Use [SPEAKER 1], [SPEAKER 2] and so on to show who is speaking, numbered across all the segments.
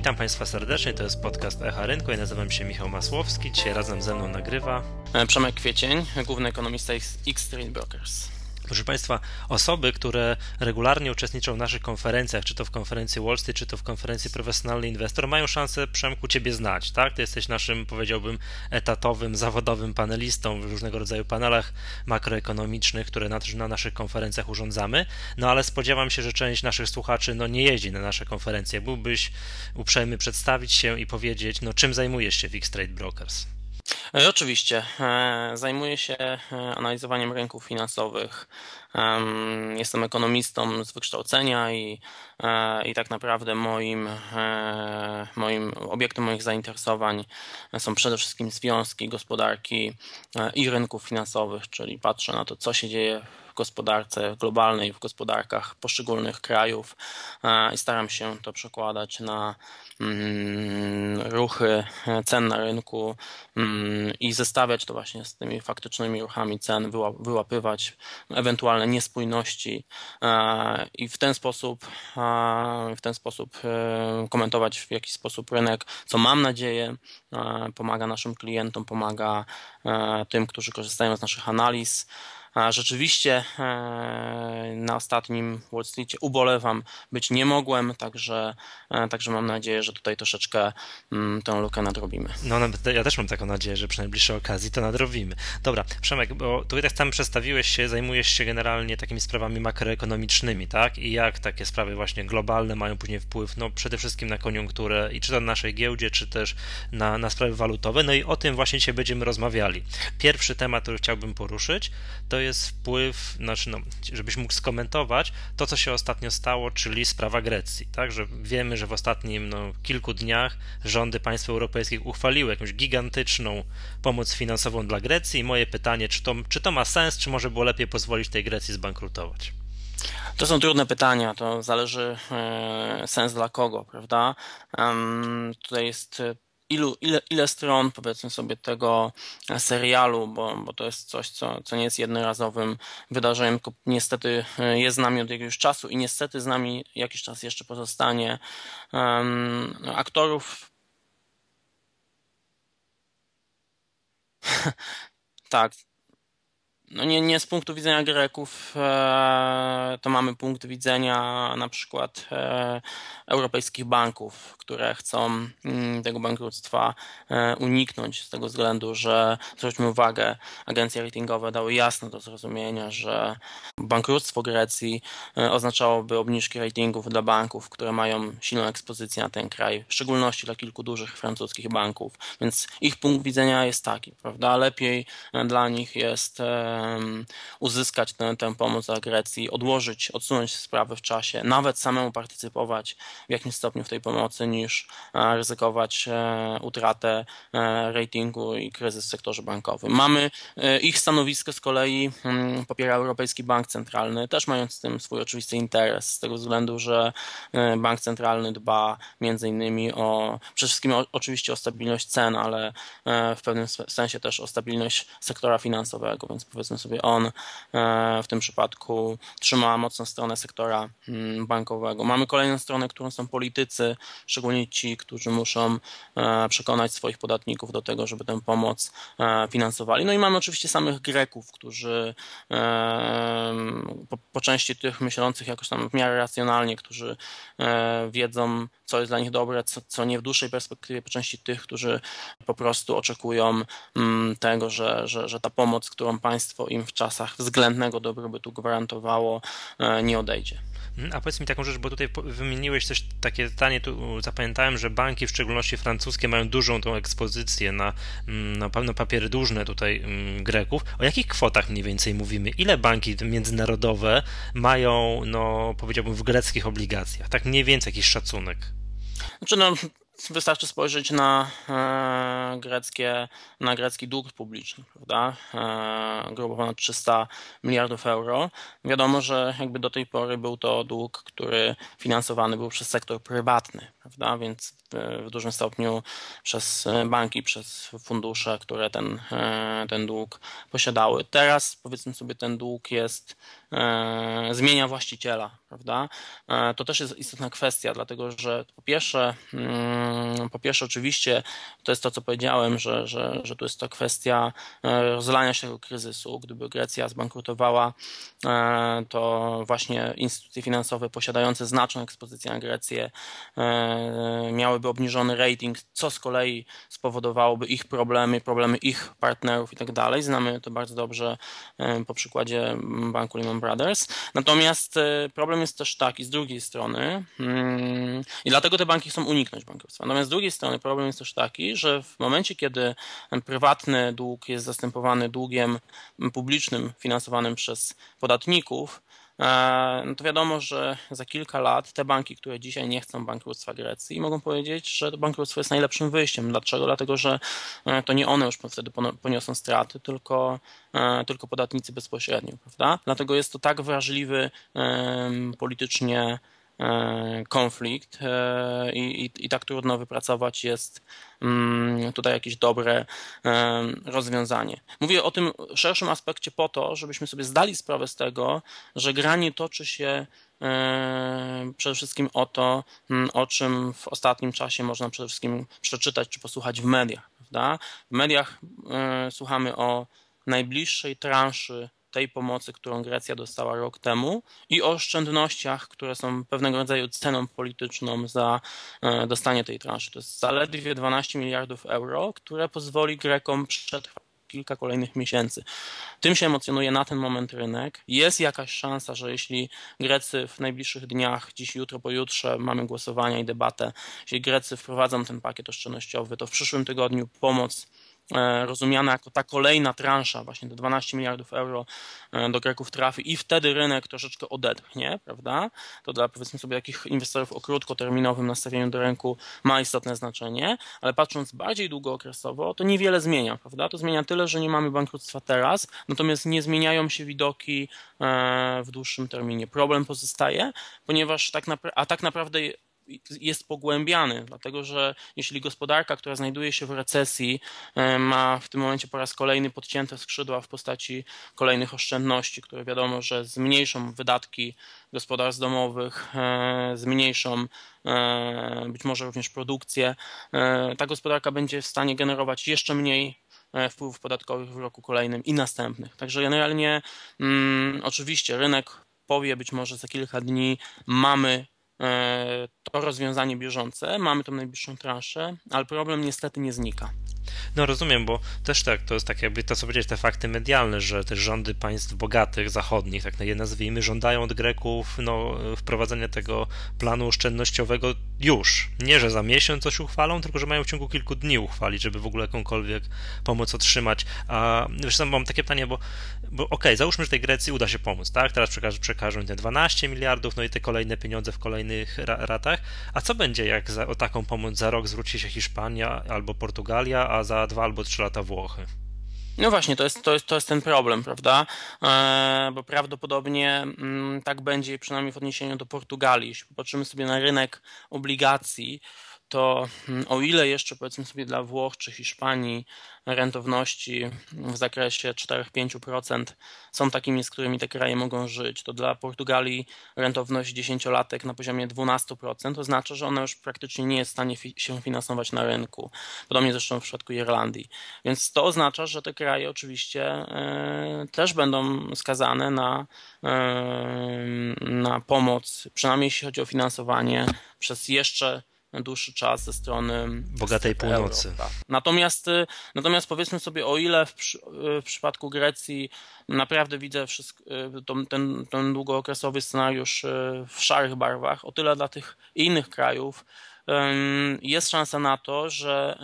[SPEAKER 1] Witam Państwa serdecznie, to jest podcast Echa Rynku. Ja nazywam się Michał Masłowski, dzisiaj razem ze mną nagrywa
[SPEAKER 2] Przemek Kwiecień, główny ekonomista X-Trade Brokers.
[SPEAKER 1] Proszę Państwa, osoby, które regularnie uczestniczą w naszych konferencjach, czy to w konferencji Wall Street, czy to w konferencji Profesjonalny Inwestor, mają szansę, Przemku, Ciebie znać, tak? Ty jesteś naszym, powiedziałbym, etatowym, zawodowym panelistą w różnego rodzaju panelach makroekonomicznych, które na, na naszych konferencjach urządzamy, no ale spodziewam się, że część naszych słuchaczy no, nie jeździ na nasze konferencje. Byłbyś uprzejmy przedstawić się i powiedzieć, no czym zajmujesz się w X-Trade Brokers?
[SPEAKER 2] E, oczywiście. E, zajmuję się e, analizowaniem rynków finansowych. Jestem ekonomistą z wykształcenia i, i tak naprawdę moim, moim obiektem moich zainteresowań są przede wszystkim związki gospodarki i rynków finansowych, czyli patrzę na to, co się dzieje w gospodarce globalnej, w gospodarkach poszczególnych krajów i staram się to przekładać na Mm, ruchy cen na rynku mm, i zestawiać to właśnie z tymi faktycznymi ruchami cen, wyłapywać ewentualne niespójności e, i w ten sposób e, w ten sposób e, komentować w jakiś sposób rynek, co mam nadzieję pomaga naszym klientom, pomaga tym, którzy korzystają z naszych analiz. Rzeczywiście e, na ostatnim Wall ubolewam, być nie mogłem, także, e, także mam nadzieję, że tutaj troszeczkę mm, tę lukę nadrobimy.
[SPEAKER 1] No, ja też mam taką nadzieję, że przy najbliższej okazji to nadrobimy. Dobra, Przemek, bo tutaj tak tam przedstawiłeś się, zajmujesz się generalnie takimi sprawami makroekonomicznymi, tak? I jak takie sprawy właśnie globalne mają później wpływ, no przede wszystkim na koniunkturę i czy to na naszej giełdzie, czy też na, na sprawy walutowe. No i o tym właśnie dzisiaj będziemy rozmawiali. Pierwszy temat, który chciałbym poruszyć, to jest wpływ, znaczy no, żebyś mógł skomentować to, co się ostatnio stało, czyli sprawa Grecji. Także wiemy, że w ostatnim no, kilku dniach rządy państw europejskich uchwaliły jakąś gigantyczną pomoc finansową dla Grecji i moje pytanie, czy to, czy to ma sens, czy może było lepiej pozwolić tej Grecji zbankrutować?
[SPEAKER 2] To są trudne pytania, to zależy e, sens dla kogo, prawda? tutaj jest ilu, ile, ile stron, powiedzmy sobie, tego serialu, bo, bo to jest coś, co, co nie jest jednorazowym wydarzeniem, tylko niestety e, jest z nami od jakiegoś czasu i niestety z nami jakiś czas jeszcze pozostanie. Um, aktorów tak, no nie, nie z punktu widzenia Greków, e, to mamy punkt widzenia na przykład e, europejskich banków, które chcą mm, tego bankructwa e, uniknąć z tego względu, że zwróćmy uwagę, agencje ratingowe dały jasno do zrozumienia, że bankructwo Grecji oznaczałoby obniżki ratingów dla banków, które mają silną ekspozycję na ten kraj, w szczególności dla kilku dużych francuskich banków. Więc ich punkt widzenia jest taki, prawda? Lepiej dla nich jest uzyskać tę, tę pomoc dla Grecji, odłożyć, odsunąć sprawę w czasie, nawet samemu partycypować w jakimś stopniu w tej pomocy, niż e, ryzykować e, utratę e, ratingu i kryzys w sektorze bankowym. Mamy ich stanowisko z kolei mm, popiera Europejski Bank Centralny, też mając z tym swój oczywisty interes, z tego względu, że Bank Centralny dba między innymi o, przede wszystkim oczywiście o stabilność cen, ale w pewnym sensie też o stabilność sektora finansowego, więc powiedzmy sobie on e, w tym przypadku trzyma mocną stronę sektora mm, bankowego. Mamy kolejną stronę, którą są politycy, szczególnie ci, którzy muszą e, przekonać swoich podatników do tego, żeby tę pomoc e, finansowali. No i mamy oczywiście samych Greków, którzy po, po części tych myślących jakoś tam w miarę racjonalnie, którzy wiedzą, co jest dla nich dobre, co, co nie w dłuższej perspektywie, po części tych, którzy po prostu oczekują mm, tego, że, że, że ta pomoc, którą państwo im w czasach względnego dobrobytu gwarantowało, e, nie odejdzie.
[SPEAKER 1] A powiedz mi taką rzecz, bo tutaj wymieniłeś coś takie zdanie, tu zapamiętałem, że banki, w szczególności francuskie, mają dużą tą ekspozycję na, mm, na pewno papiery dłużne tutaj mm, Greków. O jakich kwotach mniej więcej mówimy? Ile banki międzynarodowe mają, no powiedziałbym, w greckich obligacjach? Tak mniej więcej jakiś szacunek.
[SPEAKER 2] Znaczy no, Wystarczy spojrzeć na e, greckie, na grecki dług publiczny, prawda? E, grubo ponad 300 miliardów euro. Wiadomo, że jakby do tej pory był to dług, który finansowany był przez sektor prywatny, prawda? Więc w, w dużym stopniu przez banki, przez fundusze, które ten, e, ten dług posiadały. Teraz powiedzmy sobie ten dług jest zmienia właściciela, prawda? To też jest istotna kwestia, dlatego że po pierwsze, mm, po pierwsze oczywiście to jest to, co powiedziałem, że, że, że tu jest to kwestia rozlania się tego kryzysu. Gdyby Grecja zbankrutowała, to właśnie instytucje finansowe posiadające znaczną ekspozycję na Grecję miałyby obniżony rating, co z kolei spowodowałoby ich problemy, problemy ich partnerów i tak dalej. Znamy to bardzo dobrze po przykładzie banku Lehman Brothers. Natomiast e, problem jest też taki z drugiej strony mm, i dlatego te banki chcą uniknąć bankructwa. Natomiast z drugiej strony problem jest też taki, że w momencie, kiedy prywatny dług jest zastępowany długiem publicznym finansowanym przez podatników, no to wiadomo, że za kilka lat te banki, które dzisiaj nie chcą bankructwa Grecji, mogą powiedzieć, że to bankructwo jest najlepszym wyjściem. Dlaczego? Dlatego, że e, to nie one już wtedy poniosą straty, tylko, e, tylko podatnicy bezpośrednio, prawda? Dlatego jest to tak wrażliwy politycznie E, konflikt e, i, i, i, tak trudno wypracować jest mm, tutaj jakieś dobre e, rozwiązanie. Mówię o tym szerszym aspekcie po to, żebyśmy sobie zdali sprawę z tego, że gra nie toczy się przede wszystkim o to, mm, o czym w ostatnim czasie można przede wszystkim przeczytać czy posłuchać w mediach. Prawda? W mediach słuchamy o najbliższej transzy tej pomocy, którą Grecja dostała rok temu i o oszczędnościach, które są pewnego rodzaju ceną polityczną za e, dostanie tej transzy. To jest zaledwie 12 miliardów euro, które pozwoli Grekom przetrwać kilka kolejnych miesięcy. Tym się emocjonuje na ten moment rynek. Jest jakaś szansa, że jeśli Grecy w najbliższych dniach, dziś, jutro, pojutrze mamy głosowania i debatę, jeśli Grecy wprowadzą ten pakiet oszczędnościowy, to w przyszłym tygodniu pomoc rozumiana jako ta kolejna transza, właśnie te 12 miliardów euro e, do Greków trafi i wtedy rynek troszeczkę odetchnie, prawda? To dla powiedzmy sobie takich inwestorów o krótkoterminowym nastawieniu do rynku ma istotne znaczenie, ale patrząc bardziej długookresowo, to niewiele zmienia, prawda? To zmienia tyle, że nie mamy bankructwa teraz, natomiast nie zmieniają się widoki e, w dłuższym terminie. Problem pozostaje, ponieważ tak a tak naprawdę jest pogłębiany, dlatego że jeśli gospodarka, która znajduje się w recesji, e, ma w tym momencie po raz kolejny podcięte skrzydła w postaci kolejnych oszczędności, które wiadomo, że zmniejszą wydatki gospodarstw domowych, e, zmniejszą e, być może również produkcję, ta gospodarka będzie w stanie generować jeszcze mniej wpływów podatkowych w roku kolejnym i następnych. Także generalnie mm, oczywiście rynek powie być może za kilka dni mamy to rozwiązanie bieżące, mamy tą najbliższą transzę, ale problem niestety nie znika.
[SPEAKER 1] No rozumiem, bo też tak, to jest tak jakby to, co powiedzieć, te fakty medialne, że te rządy państw bogatych, zachodnich, tak je nazwijmy, żądają od Greków no, wprowadzenia tego planu oszczędnościowego już. Nie, że za miesiąc coś uchwalą, tylko że mają w ciągu kilku dni uchwalić, żeby w ogóle jakąkolwiek pomoc otrzymać. A wiesz, mam takie pytanie, bo, bo okej, okay, załóżmy, że tej Grecji uda się pomóc, tak? Teraz przekażą, przekażą te 12 miliardów, no i te kolejne pieniądze w kolejnych ratach. A co będzie, jak za, o taką pomoc za rok zwróci się Hiszpania albo Portugalia, a za dwa albo trzy lata Włochy.
[SPEAKER 2] No właśnie, to jest, to jest, to jest ten problem, prawda? E, bo prawdopodobnie mm, tak będzie przynajmniej w odniesieniu do Portugalii. Jeśli popatrzymy sobie na rynek obligacji, to mm, o ile jeszcze powiedzmy sobie dla Włoch czy Hiszpanii rentowności w zakresie 4-5% są takimi, z którymi te kraje mogą żyć, to dla Portugalii rentowność 10-latek na poziomie 12% to oznacza, że ona już praktycznie nie jest w stanie się finansować na rynku. Podobnie zresztą w przypadku Irlandii. Więc to oznacza, że te kraje oczywiście e, też będą skazane na, e, na pomoc, przynajmniej jeśli chodzi o finansowanie przez jeszcze dłuższy czas ze strony
[SPEAKER 1] bogatej północy. Euro, tak.
[SPEAKER 2] Natomiast, y, natomiast powiedzmy sobie, o ile w, y, w przypadku Grecji naprawdę widzę wszystko, y, ten, ten długookresowy scenariusz w szarych barwach, o tyle dla tych innych krajów jest szansa na to, że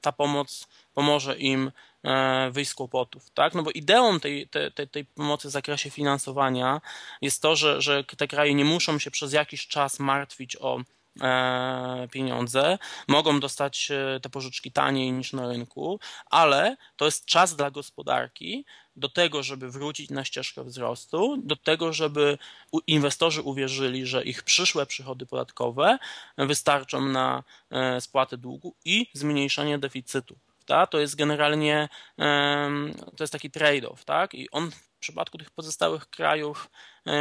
[SPEAKER 2] ta pomoc pomoże im wyjść z kłopotów, tak? No bo ideą tej, tej, tej pomocy w zakresie finansowania jest to, że, że te kraje nie muszą się przez jakiś czas martwić o pieniądze, mogą dostać e, te pożyczki taniej niż na rynku, ale to jest czas dla gospodarki do tego, żeby wrócić na ścieżkę wzrostu, do tego, żeby inwestorzy uwierzyli, że ich przyszłe przychody podatkowe wystarczą na e, spłatę długu i zmniejszenie deficytu. To jest generalnie to jest taki trade-off, tak? I on w przypadku tych pozostałych krajów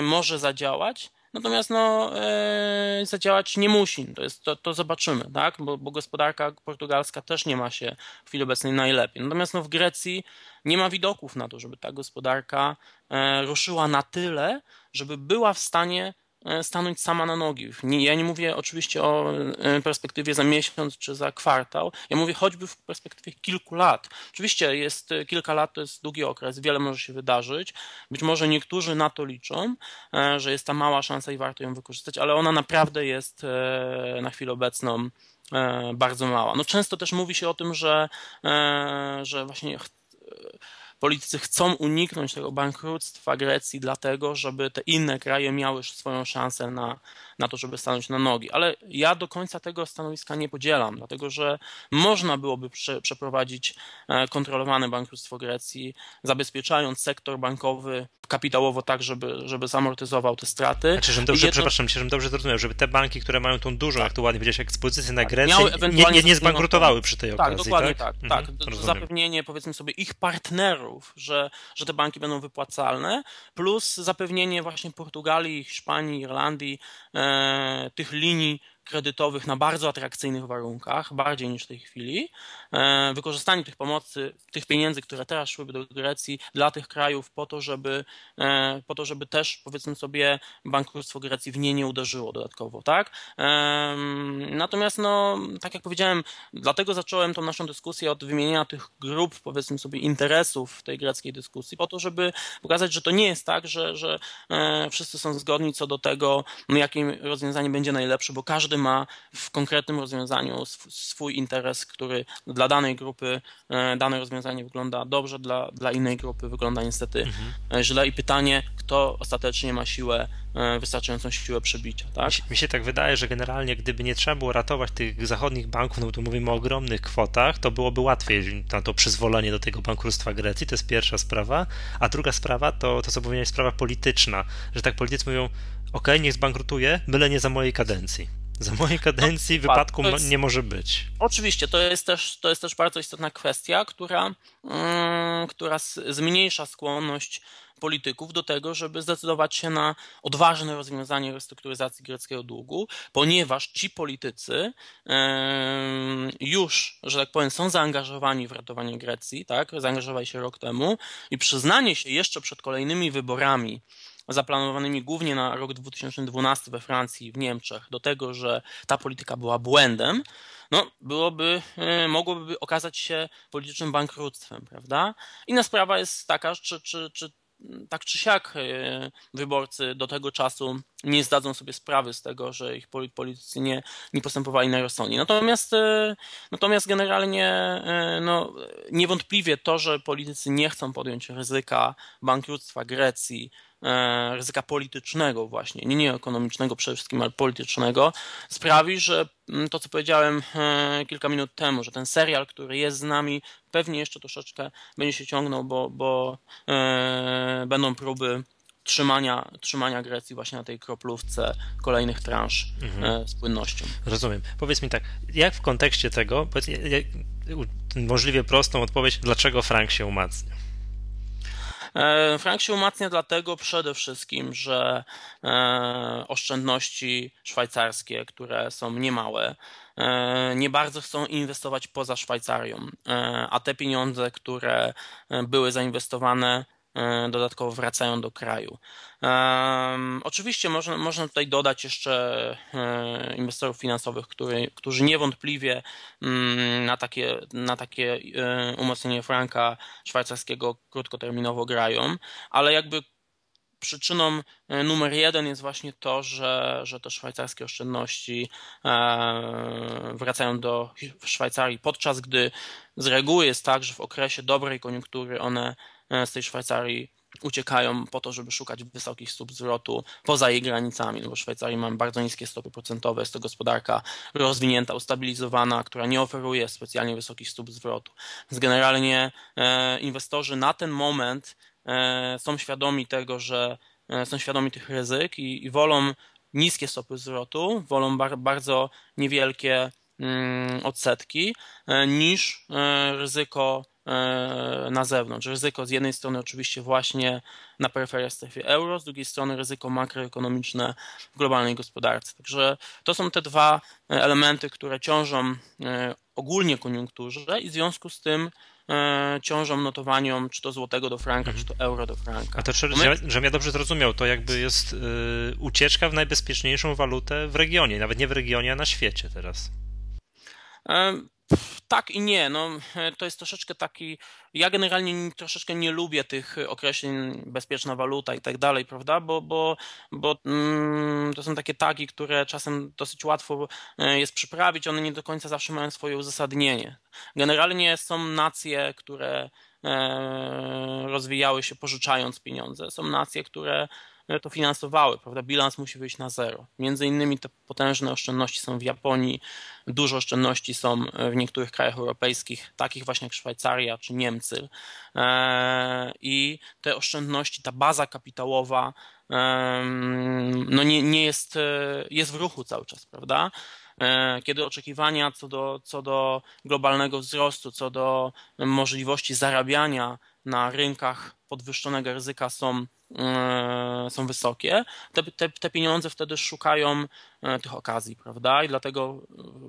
[SPEAKER 2] może zadziałać, Natomiast no, e, zadziałać nie musi. To, jest, to, to zobaczymy, tak? Bo, bo, gospodarka portugalska też nie ma się w chwili obecnej najlepiej. Natomiast no, w Grecji nie ma widoków na to, żeby ta gospodarka e, ruszyła na tyle, żeby była w stanie stanąć sama na nogi. Ja nie mówię oczywiście o e, perspektywie za miesiąc czy za kwartał. Ja mówię choćby w perspektywie kilku lat. Oczywiście jest e, kilka lat, to jest długi okres, wiele może się wydarzyć. Być może niektórzy na to liczą, że jest ta mała szansa i warto ją wykorzystać, ale ona naprawdę jest na chwilę obecną bardzo mała. No często też mówi się o tym, że, że właśnie politycy chcą uniknąć tego bankructwa Grecji, dlatego żeby te inne kraje miały swoją szansę na, na to, żeby stanąć na nogi. Ale ja do końca tego stanowiska nie podzielam, dlatego że można byłoby prze, przeprowadzić e, kontrolowane bankructwo Grecji, zabezpieczając sektor bankowy kapitałowo tak, żeby, żeby zamortyzował te straty.
[SPEAKER 1] Znaczy, żebym dobrze, jedno... przepraszam, żebym dobrze zrozumiał, żeby te banki, które mają tą dużą, tak. jak to ładnie powiedziałeś, ekspozycję na tak. Grecję, nie, nie, nie zbankrutowały przy tej
[SPEAKER 2] tak,
[SPEAKER 1] okazji.
[SPEAKER 2] Dokładnie tak, tak. Mhm, tak. Zapewnienie, powiedzmy sobie, ich partnerów, że, że te banki będą wypłacalne, plus zapewnienie właśnie Portugalii, Hiszpanii, Irlandii e, tych linii kredytowych na bardzo atrakcyjnych warunkach, bardziej niż w tej chwili. E, wykorzystanie tych pomocy, tych pieniędzy, które teraz szłyby do Grecji dla tych krajów po to, żeby, e, po to, żeby też powiedzmy sobie bankructwo Grecji w nie nie uderzyło dodatkowo, tak? Natomiast no, tak jak powiedziałem, dlatego zacząłem tą naszą dyskusję od wymienienia tych grup, powiedzmy sobie, interesów tej greckiej dyskusji, po to, żeby pokazać, że to nie jest tak, że, że e, wszyscy są zgodni co do tego, jakie rozwiązanie będzie najlepsze, bo każdy każdy ma w konkretnym rozwiązaniu swój interes, który dla danej grupy e, dane rozwiązanie wygląda dobrze, dla, dla innej grupy wygląda niestety mhm. E, źle i pytanie, kto ostatecznie ma siłę, e, wystarczającą siłę przebicia. Tak?
[SPEAKER 1] Mi się tak wydaje, że generalnie gdyby nie trzeba było ratować tych zachodnich banków, no to mówimy o ogromnych kwotach, to byłoby łatwiej na to przyzwolenie do tego bankructwa Grecji, to jest pierwsza sprawa, a druga sprawa to, to co powiedziałeś, sprawa polityczna, że tak politycy mówią, ok, niech zbankrutuje, byle nie za mojej kadencji. Za mojej kadencji no, wypadku jest, nie może być.
[SPEAKER 2] Oczywiście, to jest też, to jest też bardzo istotna kwestia, która, mm, która zmniejsza skłonność polityków do tego, żeby zdecydować się na odważne rozwiązanie restrukturyzacji greckiego długu, ponieważ ci politycy już, że tak powiem, są zaangażowani w ratowanie Grecji, tak? Zaangażowali się rok temu i przyznanie się jeszcze przed kolejnymi wyborami zaplanowanymi głównie na rok 2012 we Francji w Niemczech do tego, że ta polityka była błędem, no, byłoby, e, mogłoby okazać się politycznym bankructwem, prawda? Inna sprawa jest taka, czy, czy, czy tak czy siak e, wyborcy do tego czasu nie zdadzą sobie sprawy z tego, że ich politycy nie, nie postępowali najrozsądniej. Natomiast, e, natomiast generalnie no, niewątpliwie to, że politycy nie chcą podjąć ryzyka bankructwa Grecji, ryzyka politycznego właśnie, nie, nie ekonomicznego przede wszystkim, ale politycznego, sprawi, że mm, to, co powiedziałem e, kilka minut temu, że ten serial, który jest z nami, pewnie jeszcze troszeczkę będzie się ciągnął, bo, bo e, będą próby trzymania, trzymania Grecji właśnie na tej kroplówce kolejnych transz mhm. z płynnością.
[SPEAKER 1] Rozumiem. Powiedz mi tak, jak w kontekście tego, możliwie prostą odpowiedź, dlaczego Frank się umacnia?
[SPEAKER 2] E, frank się umacnia dlatego przede wszystkim, że e, oszczędności szwajcarskie, które są niemałe, e, nie bardzo chcą inwestować poza Szwajcarią, a te pieniądze, które były zainwestowane dodatkowo wracają do kraju. oczywiście można, można tutaj dodać jeszcze e, inwestorów finansowych, który, którzy niewątpliwie mm, na takie, na takie e, umocnienie franka szwajcarskiego krótkoterminowo grają, ale jakby przyczyną numer jeden jest właśnie to, że, że te szwajcarskie oszczędności wracają do Szwajcarii, podczas gdy z reguły jest tak, że w okresie dobrej koniunktury one E, z tej Szwajcarii uciekają po to, żeby szukać wysokich stóp zwrotu poza jej granicami, no bo w Szwajcarii mamy bardzo niskie stopy procentowe, jest to gospodarka rozwinięta, ustabilizowana, która nie oferuje specjalnie wysokich stóp zwrotu. Więc generalnie e, inwestorzy na ten moment e, są świadomi tego, że są świadomi tych ryzyk i, i wolą niskie stopy zwrotu, wolą bar, bardzo niewielkie mm, odsetki niż ryzyko na zewnątrz. Ryzyko z jednej strony oczywiście właśnie na peryferiach strefy euro, z drugiej strony ryzyko makroekonomiczne w globalnej gospodarce. Także to są te dwa elementy, które ciążą ogólnie koniunkturze i w związku z tym e, ciążą notowaniom czy to złotego do franka, mhm. czy to euro do franka.
[SPEAKER 1] A to, czy, my... żebym ja dobrze zrozumiał, to jakby jest y, ucieczka w najbezpieczniejszą walutę w regionie, nawet nie w regionie, a na świecie teraz.
[SPEAKER 2] Tak i nie. No, to jest troszeczkę taki. Ja generalnie troszeczkę nie lubię tych określeń bezpieczna waluta i tak dalej, prawda? Bo, bo, bo mm, to są takie tagi, które czasem dosyć łatwo e, jest przyprawić, one nie do końca zawsze mają swoje uzasadnienie. Generalnie są nacje, które e, rozwijały się pożyczając pieniądze. Są nacje, które to finansowały, prawda? Bilans musi wyjść na zero. Między innymi te potężne oszczędności są w Japonii, dużo oszczędności są w niektórych krajach europejskich, takich właśnie jak Szwajcaria czy Niemcy. E, I te oszczędności, ta baza kapitałowa no nie, nie jest, e, jest w ruchu cały czas, prawda? E, kiedy oczekiwania co do, co do globalnego wzrostu, co do możliwości zarabiania na rynkach podwyższonego ryzyka są E, są wysokie, te, te, te, pieniądze wtedy szukają e, tych okazji, prawda? I dlatego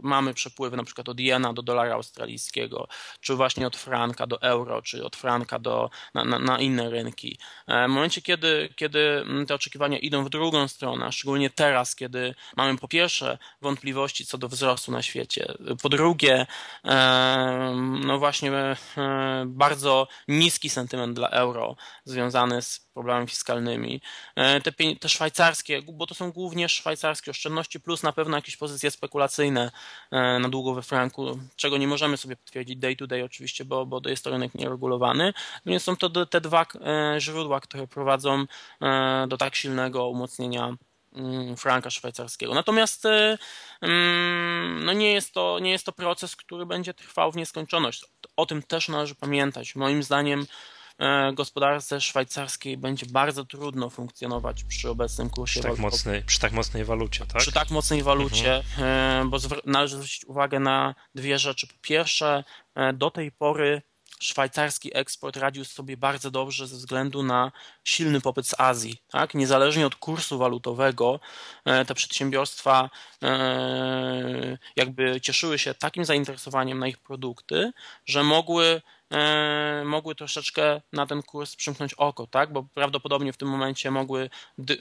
[SPEAKER 2] mamy przepływy na przykład od jena do dolara australijskiego, czy właśnie od franka do euro, czy od franka do, na, na, na inne rynki. E, w momencie, kiedy, kiedy te oczekiwania idą w drugą stronę, szczególnie teraz, kiedy mamy po pierwsze wątpliwości co do wzrostu na świecie, po drugie, no właśnie bardzo niski sentyment dla euro związany z problemami fiskalnymi. E, te, te szwajcarskie, bo to są głównie szwajcarskie oszczędności, plus na pewno jakieś pozycje spekulacyjne e, na długo we franku, czego nie możemy sobie potwierdzić day to day oczywiście, bo, bo jest to rynek nieregulowany. Więc są to te dwa e, źródła, które prowadzą do tak silnego umocnienia mm, franka szwajcarskiego. Natomiast mm, no nie, jest to, nie jest to proces, który będzie trwał w nieskończoność. O tym też należy pamiętać. Moim zdaniem E, gospodarce szwajcarskiej będzie bardzo trudno funkcjonować przy obecnym kursie
[SPEAKER 1] przy tak, mocnej, przy tak mocnej walucie, tak?
[SPEAKER 2] Przy tak mocnej walucie, mhm. E, bo należy zwrócić uwagę na dwie rzeczy. Po pierwsze, e, do tej pory szwajcarski eksport radził sobie bardzo dobrze ze względu na silny popyt z Azji. Tak? Niezależnie od kursu walutowego, te przedsiębiorstwa jakby cieszyły się takim zainteresowaniem na ich produkty, że mogły E, mogły troszeczkę na ten kurs przymknąć oko, tak? Bo prawdopodobnie w tym momencie mogły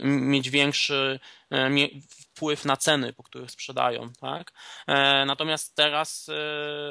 [SPEAKER 2] mieć większy e, wpływ na ceny, po których sprzedają, tak? E, natomiast teraz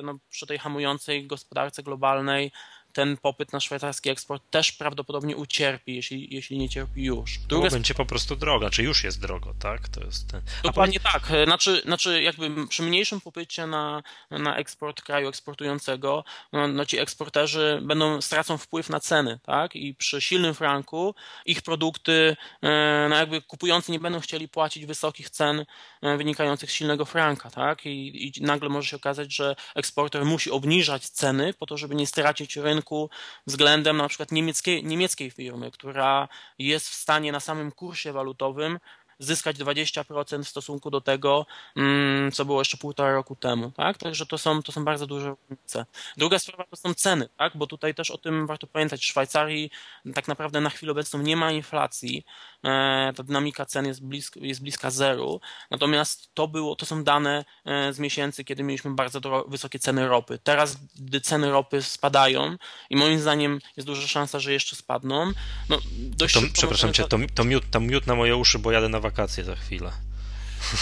[SPEAKER 2] no, przy tej hamującej gospodarce globalnej ten popyt na szwajcarski eksport też prawdopodobnie ucierpi, jeśli, jeśli nie cierpi już.
[SPEAKER 1] Druga... będzie po prostu droga, czy już jest drogo, tak? To jest ten...
[SPEAKER 2] Dokładnie po... tak. Znaczy, znaczy jakby przy mniejszym popycie na, na eksport kraju eksportującego, no, no ci eksporterzy będą, stracą wpływ na ceny, tak? I przy silnym franku ich produkty, e, no jakby kupujący nie będą chcieli płacić wysokich cen e, wynikających z silnego franka, tak? I, i nagle może się okazać, że eksporter musi obniżać ceny po to, żeby nie stracić rynku rynku względem na przykład niemieckiej, niemieckiej firmy, która jest w stanie na samym kursie walutowym zyskać 20% w stosunku do tego, mm, co było jeszcze półtora roku temu, tak? Także to są, to są bardzo duże różnice. Druga sprawa to są ceny, tak? Bo tutaj też o tym warto pamiętać. W Szwajcarii tak naprawdę na chwilę obecną nie ma inflacji, e, ta dynamika cen jest, blisko, jest bliska zeru, natomiast to było, to są dane e, z miesięcy, kiedy mieliśmy bardzo wysokie ceny ropy. Teraz, gdy ceny ropy spadają i moim zdaniem jest duża szansa, że jeszcze spadną, no
[SPEAKER 1] dość to, Przepraszam cię, to, to, miód, to miód na moje uszy, bo jadę na wakacje za chwilę.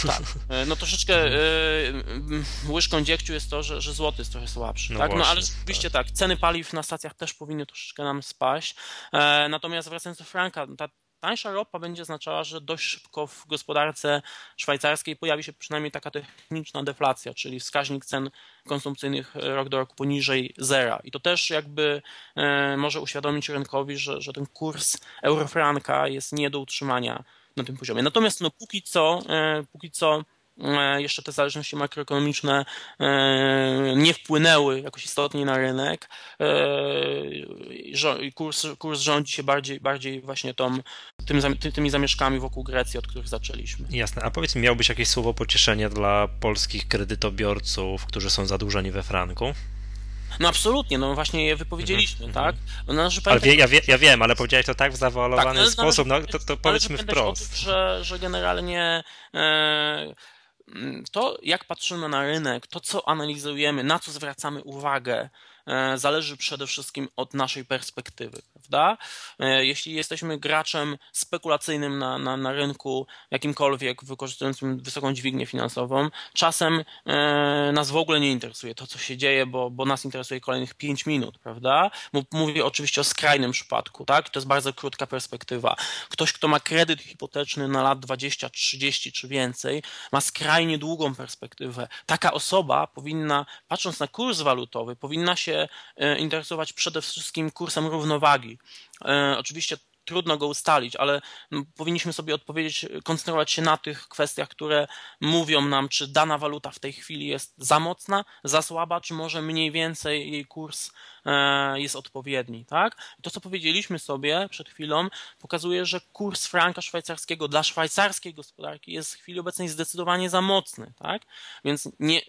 [SPEAKER 2] Tak. E, no troszeczkę y, łyżką dziegciu jest to, że, że złoty jest trochę słabszy. No, tak? Właśnie, no ale rzeczywiście tak. tak. Ceny paliw na stacjach też powinny troszeczkę nam spaść. E, natomiast wracając do franka, ta tańsza ropa będzie oznaczała, że dość szybko w gospodarce szwajcarskiej pojawi się przynajmniej taka techniczna deflacja, czyli wskaźnik cen konsumpcyjnych rok do roku poniżej zera. I to też jakby e, może uświadomić rynkowi, że, że ten kurs eurofranka jest nie do utrzymania na tym poziomie. Natomiast no, póki co, e, póki co e, jeszcze te zależności makroekonomiczne e, nie wpłynęły jakoś istotnie na rynek. Kurs, kurs rządzi się bardziej, bardziej właśnie tą, tym, tymi zamieszkami wokół Grecji, od których zaczęliśmy.
[SPEAKER 1] Jasne. A powiedz mi, miałbyś jakieś słowo pocieszenia dla polskich kredytobiorców, którzy są zadłużeni we franku?
[SPEAKER 2] No absolutnie, no właśnie je wypowiedzieliśmy, mm -hmm. tak?
[SPEAKER 1] No, należy ale wie, ja, wie, ja wiem, ale powiedziałeś to tak w zawalowany tak, sposób, no to, to powiedzmy wprost.
[SPEAKER 2] Tym, że, że generalnie e, to, jak patrzymy na rynek, to, co analizujemy, na co zwracamy uwagę, E, zależy przede wszystkim od naszej perspektywy, prawda? E, jeśli jesteśmy graczem spekulacyjnym na, na, na rynku jakimkolwiek, wykorzystującym wysoką dźwignię finansową, czasem e, nas w ogóle nie interesuje to, co się dzieje, bo, bo nas interesuje kolejnych 5 minut, prawda? Mówię oczywiście o skrajnym przypadku, tak? To jest bardzo krótka perspektywa. Ktoś, kto ma kredyt hipoteczny na lat 20, 30 czy więcej, ma skrajnie długą perspektywę. Taka osoba powinna, patrząc na kurs walutowy, powinna się e, interesować przede wszystkim kursem równowagi. E, oczywiście trudno go ustalić, ale powinniśmy sobie odpowiedzieć, koncentrować się na tych kwestiach, które mówią nam, czy dana waluta w tej chwili jest za mocna, za słaba, czy może mniej więcej jej kurs e, jest odpowiedni, tak? To, co powiedzieliśmy sobie przed chwilą, pokazuje, że kurs franka szwajcarskiego dla szwajcarskiej gospodarki jest w chwili obecnej zdecydowanie za mocny, tak? Więc nie,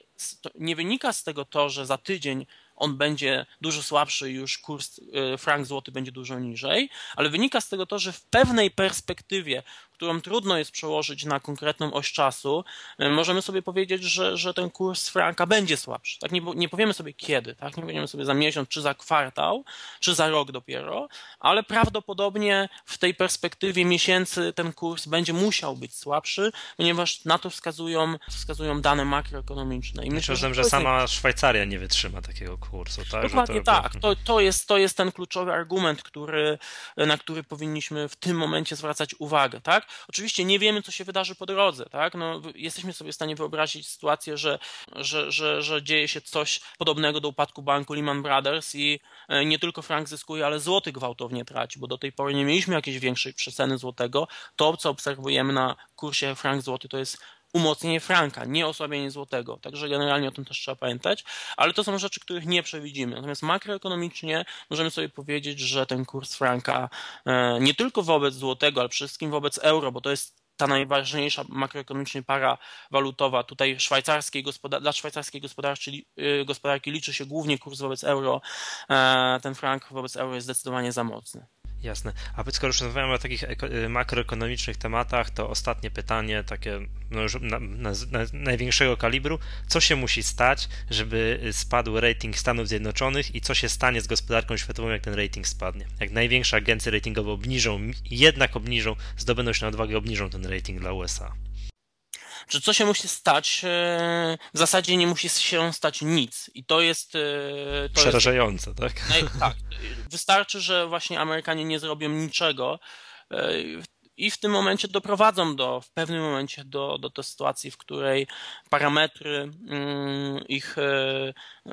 [SPEAKER 2] nie wynika z tego to, że za tydzień on będzie dużo słabszy, już kurs e, frank złoty będzie dużo niżej, ale wynika z tego to, że w pewnej perspektywie którą trudno jest przełożyć na konkretną oś czasu, e, możemy sobie powiedzieć, że, że ten kurs franka będzie słabszy. Tak? Nie, nie powiemy sobie kiedy, tak? nie powiemy sobie za miesiąc, czy za kwartał, czy za rok dopiero, ale prawdopodobnie w tej perspektywie miesięcy ten kurs będzie musiał być słabszy, ponieważ na to wskazują, wskazują dane makroekonomiczne.
[SPEAKER 1] I myślę, że, że sama Szwajcaria nie wytrzyma takiego kursu. Tak?
[SPEAKER 2] Dokładnie to... tak. To, to, jest, to jest ten kluczowy argument, który, na który powinniśmy w tym momencie zwracać uwagę. Tak? Oczywiście nie wiemy, co się wydarzy po drodze, tak? No, jesteśmy sobie w stanie wyobrazić sytuację, że, że, że, że dzieje się coś podobnego do upadku banku Lehman Brothers i e, nie tylko frank zyskuje, ale złoty gwałtownie traci, bo do tej pory nie mieliśmy jakiejś większej przeceny złotego. To, co obserwujemy na kursie frank złoty, to jest umocnienie franka, nie osłabienie złotego. Także generalnie o tym też trzeba pamiętać, ale to są rzeczy, których nie przewidzimy. Natomiast makroekonomicznie możemy sobie powiedzieć, że ten kurs franka e, nie tylko wobec złotego, ale przede wszystkim wobec euro, bo to jest ta najważniejsza makroekonomicznie para walutowa tutaj szwajcarskiej dla szwajcarskiej gospodarki, y, gospodarki liczy się głównie kurs wobec euro. E, ten frank wobec euro jest zdecydowanie za mocny.
[SPEAKER 1] Jasne. A skoro już rozmawiamy o takich y, makroekonomicznych tematach, to ostatnie pytanie, takie no już na, na, na największego kalibru. Co się musi stać, żeby spadł rating Stanów Zjednoczonych i co się stanie z gospodarką światową, jak ten rating spadnie? Jak największe agencje ratingowe obniżą, jednak obniżą, zdobędą się na odwagę, obniżą ten rating dla USA
[SPEAKER 2] że co się musi stać, e, w zasadzie nie musi się stać nic. I to jest. E,
[SPEAKER 1] to Przerażające, jest, tak?
[SPEAKER 2] tak. Wystarczy, że właśnie Amerykanie nie zrobią niczego. E, I w tym momencie doprowadzą do, w pewnym momencie do, do, do sytuacji, w której parametry mm, ich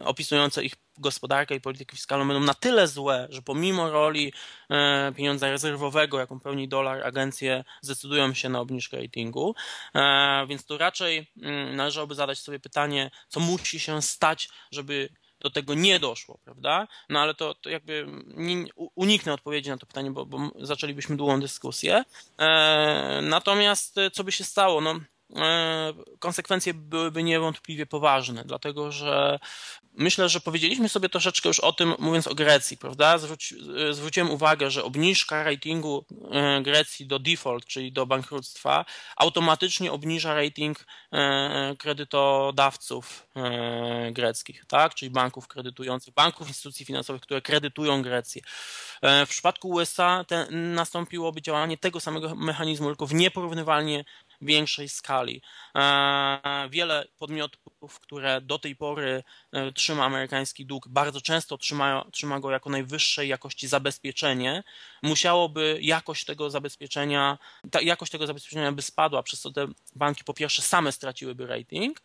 [SPEAKER 2] opisujące ich gospodarkę i politykę fiskalną będą na tyle złe, że pomimo roli e, pieniądza rezerwowego, jaką pełni dolar, agencje zdecydują się na obniżkę ratingu. E, więc tu raczej mm, należałoby zadać sobie pytanie, co musi się stać, żeby do tego nie doszło, prawda? No ale to, to jakby nie, uniknę odpowiedzi na to pytanie, bo, bo zaczęlibyśmy długą dyskusję. E, natomiast co by się stało? No, E, konsekwencje byłyby niewątpliwie poważne, dlatego że myślę, że powiedzieliśmy sobie troszeczkę już o tym, mówiąc o Grecji, prawda? Zwróci, e, zwróciłem uwagę, że obniżka ratingu e, Grecji do default, czyli do bankructwa, automatycznie obniża rating kredytodawców greckich, tak? Czyli banków kredytujących, banków, instytucji finansowych, które kredytują Grecję. W przypadku USA te, nastąpiłoby działanie tego samego mechanizmu, tylko w nieporównywalnie większej skali. E, wiele podmiotów, które do tej pory e, trzyma amerykański dług, bardzo często trzyma, trzyma go jako najwyższej jakości zabezpieczenie, musiałoby jakość tego zabezpieczenia, ta jakość tego zabezpieczenia by spadła, przez co te banki po pierwsze same straciłyby rating,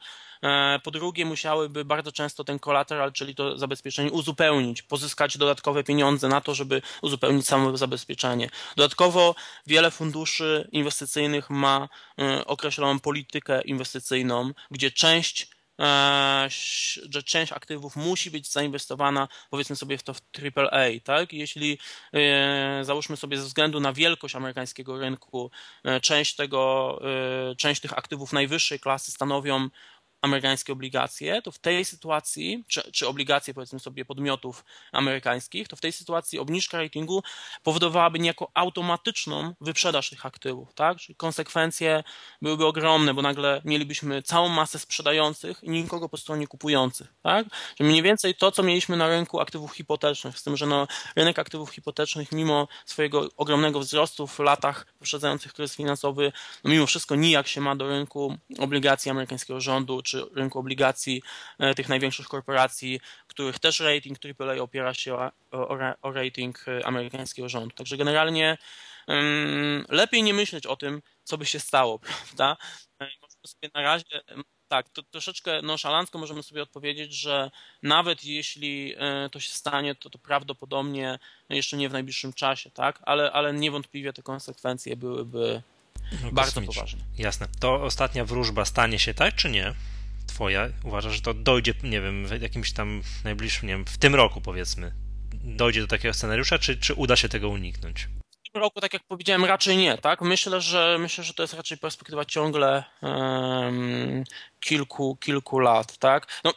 [SPEAKER 2] po drugie musiałyby bardzo często ten kolateral, czyli to zabezpieczenie uzupełnić, pozyskać dodatkowe pieniądze na to, żeby uzupełnić samo zabezpieczenie. Dodatkowo wiele funduszy inwestycyjnych ma e, określoną politykę inwestycyjną, gdzie część E, że część aktywów musi być zainwestowana, powiedzmy sobie w to w AAA, tak? Jeśli e, załóżmy sobie ze względu na wielkość amerykańskiego rynku, e, część tego, część tych aktywów najwyższej klasy stanowią amerykańskie obligacje, to w tej sytuacji, czy, czy obligacje powiedzmy sobie podmiotów amerykańskich, to w tej sytuacji obniżka ratingu powodowałaby niejako automatyczną wyprzedaż tych aktywów, tak? Czyli konsekwencje byłyby ogromne, bo nagle mielibyśmy całą masę sprzedających i nikogo po stronie kupujących, tak? Że mniej więcej to, co mieliśmy na rynku aktywów hipotecznych, z tym, że no, rynek aktywów hipotecznych mimo swojego ogromnego wzrostu w latach poprzedzających kryzys finansowy, no mimo wszystko nijak się ma do rynku obligacji amerykańskiego rządu, czy rynku obligacji e, tych największych korporacji, których też rating AAA opiera się o, o, o rating e, amerykańskiego rządu. Także generalnie um, lepiej nie myśleć o tym, co by się stało, prawda? E, możemy sobie na razie tak, to troszeczkę nonszalancko możemy sobie odpowiedzieć, że nawet jeśli to się stanie, to, to prawdopodobnie jeszcze nie w najbliższym czasie, tak? Ale, ale niewątpliwie te konsekwencje byłyby no, bardzo poważne.
[SPEAKER 1] Jasne. To ostatnia wróżba stanie się tak, czy nie? Twoja? Uważasz, że to dojdzie, nie wiem, w jakimś tam najbliższym, nie wiem, w tym roku powiedzmy, dojdzie do takiego scenariusza, czy, czy uda się tego uniknąć?
[SPEAKER 2] W tym roku, tak jak powiedziałem, raczej nie, tak? Myślę, że myślę, że to jest raczej perspektywa ciągle um, kilku, kilku lat, tak? No,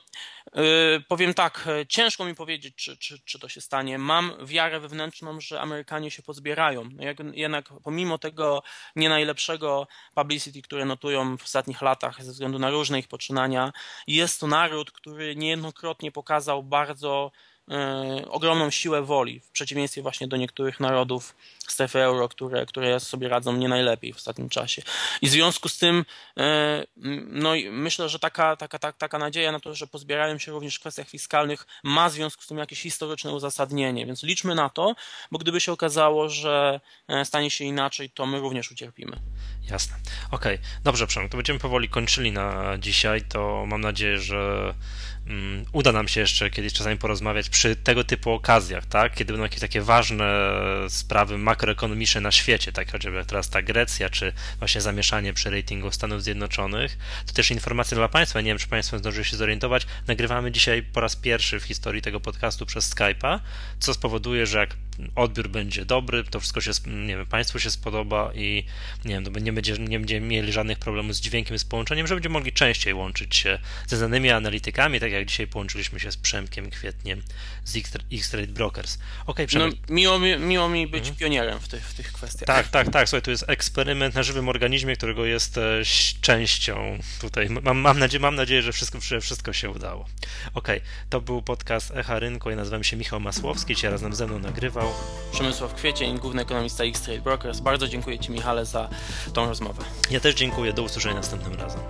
[SPEAKER 2] powiem tak, e, ciężko mi powiedzieć, czy, czy, czy to się stanie. Mam wiarę wewnętrzną, że Amerykanie się pozbierają. No jednak pomimo tego nie najlepszego publicity, które notują w ostatnich latach ze względu na różne ich poczynania, jest to naród, który niejednokrotnie pokazał bardzo ogromną siłę woli, w przeciwieństwie właśnie do niektórych narodów strefy euro, które, które sobie radzą nie najlepiej w ostatnim czasie. I w związku z tym e, no myślę, że taka, taka, taka, nadzieja na to, że pozbierają się również w kwestiach fiskalnych ma w związku z tym jakieś historyczne uzasadnienie, więc liczmy na to, bo gdyby się okazało, że e, stanie się inaczej, to my również ucierpimy.
[SPEAKER 1] Jasne. Okej, okay. dobrze Przemek, to będziemy powoli kończyli na dzisiaj, to mam nadzieję, że uda nam się jeszcze kiedyś czasami porozmawiać przy tego typu okazjach, tak? Kiedy będą jakieś takie ważne sprawy makroekonomiczne na świecie, tak? Chociażby jak teraz ta Grecja, czy właśnie zamieszanie przy ratingu Stanów Zjednoczonych, to też informacja dla Państwa, nie wiem, czy Państwo zdążyli się zorientować, nagrywamy dzisiaj po raz pierwszy w historii tego podcastu przez Skype'a, co spowoduje, że jak odbiór będzie dobry, to wszystko się, nie wiem, Państwu się spodoba i nie wiem, to nie, będzie, nie będziemy mieli żadnych problemów z dźwiękiem, z połączeniem, że będziemy mogli częściej łączyć się ze znanymi analitykami, tak jak dzisiaj połączyliśmy się z Przemkiem Kwietniem z X-Trade Brokers.
[SPEAKER 2] Okay, Przemek. No, miło, mi, miło mi być mhm. pionierem w tych, w tych kwestiach.
[SPEAKER 1] Tak, tak, tak. Słuchaj, to jest eksperyment na żywym organizmie, którego jesteś częścią tutaj. Mam, mam, nadzieję, mam nadzieję, że wszystko, że wszystko się udało. Ok, to był podcast Echa Rynku. Ja nazywam się Michał Masłowski, cię razem ze mną nagrywał.
[SPEAKER 2] Przemysław Kwiecień, główny ekonomista X-Trade Brokers. Bardzo dziękuję Ci, Michale, za tą rozmowę.
[SPEAKER 1] Ja też dziękuję. Do usłyszenia następnym razem.